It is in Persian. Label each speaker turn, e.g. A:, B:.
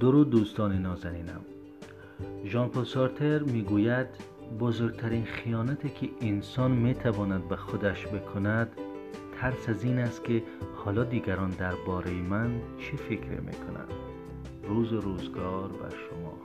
A: درود دوستان نازنینم. ژان پل سارتر می‌گوید بزرگترین خیانتی که انسان می‌تواند به خودش بکند ترس از این است که حالا دیگران درباره من چه فکر می‌کنند. روز روزگار بر شما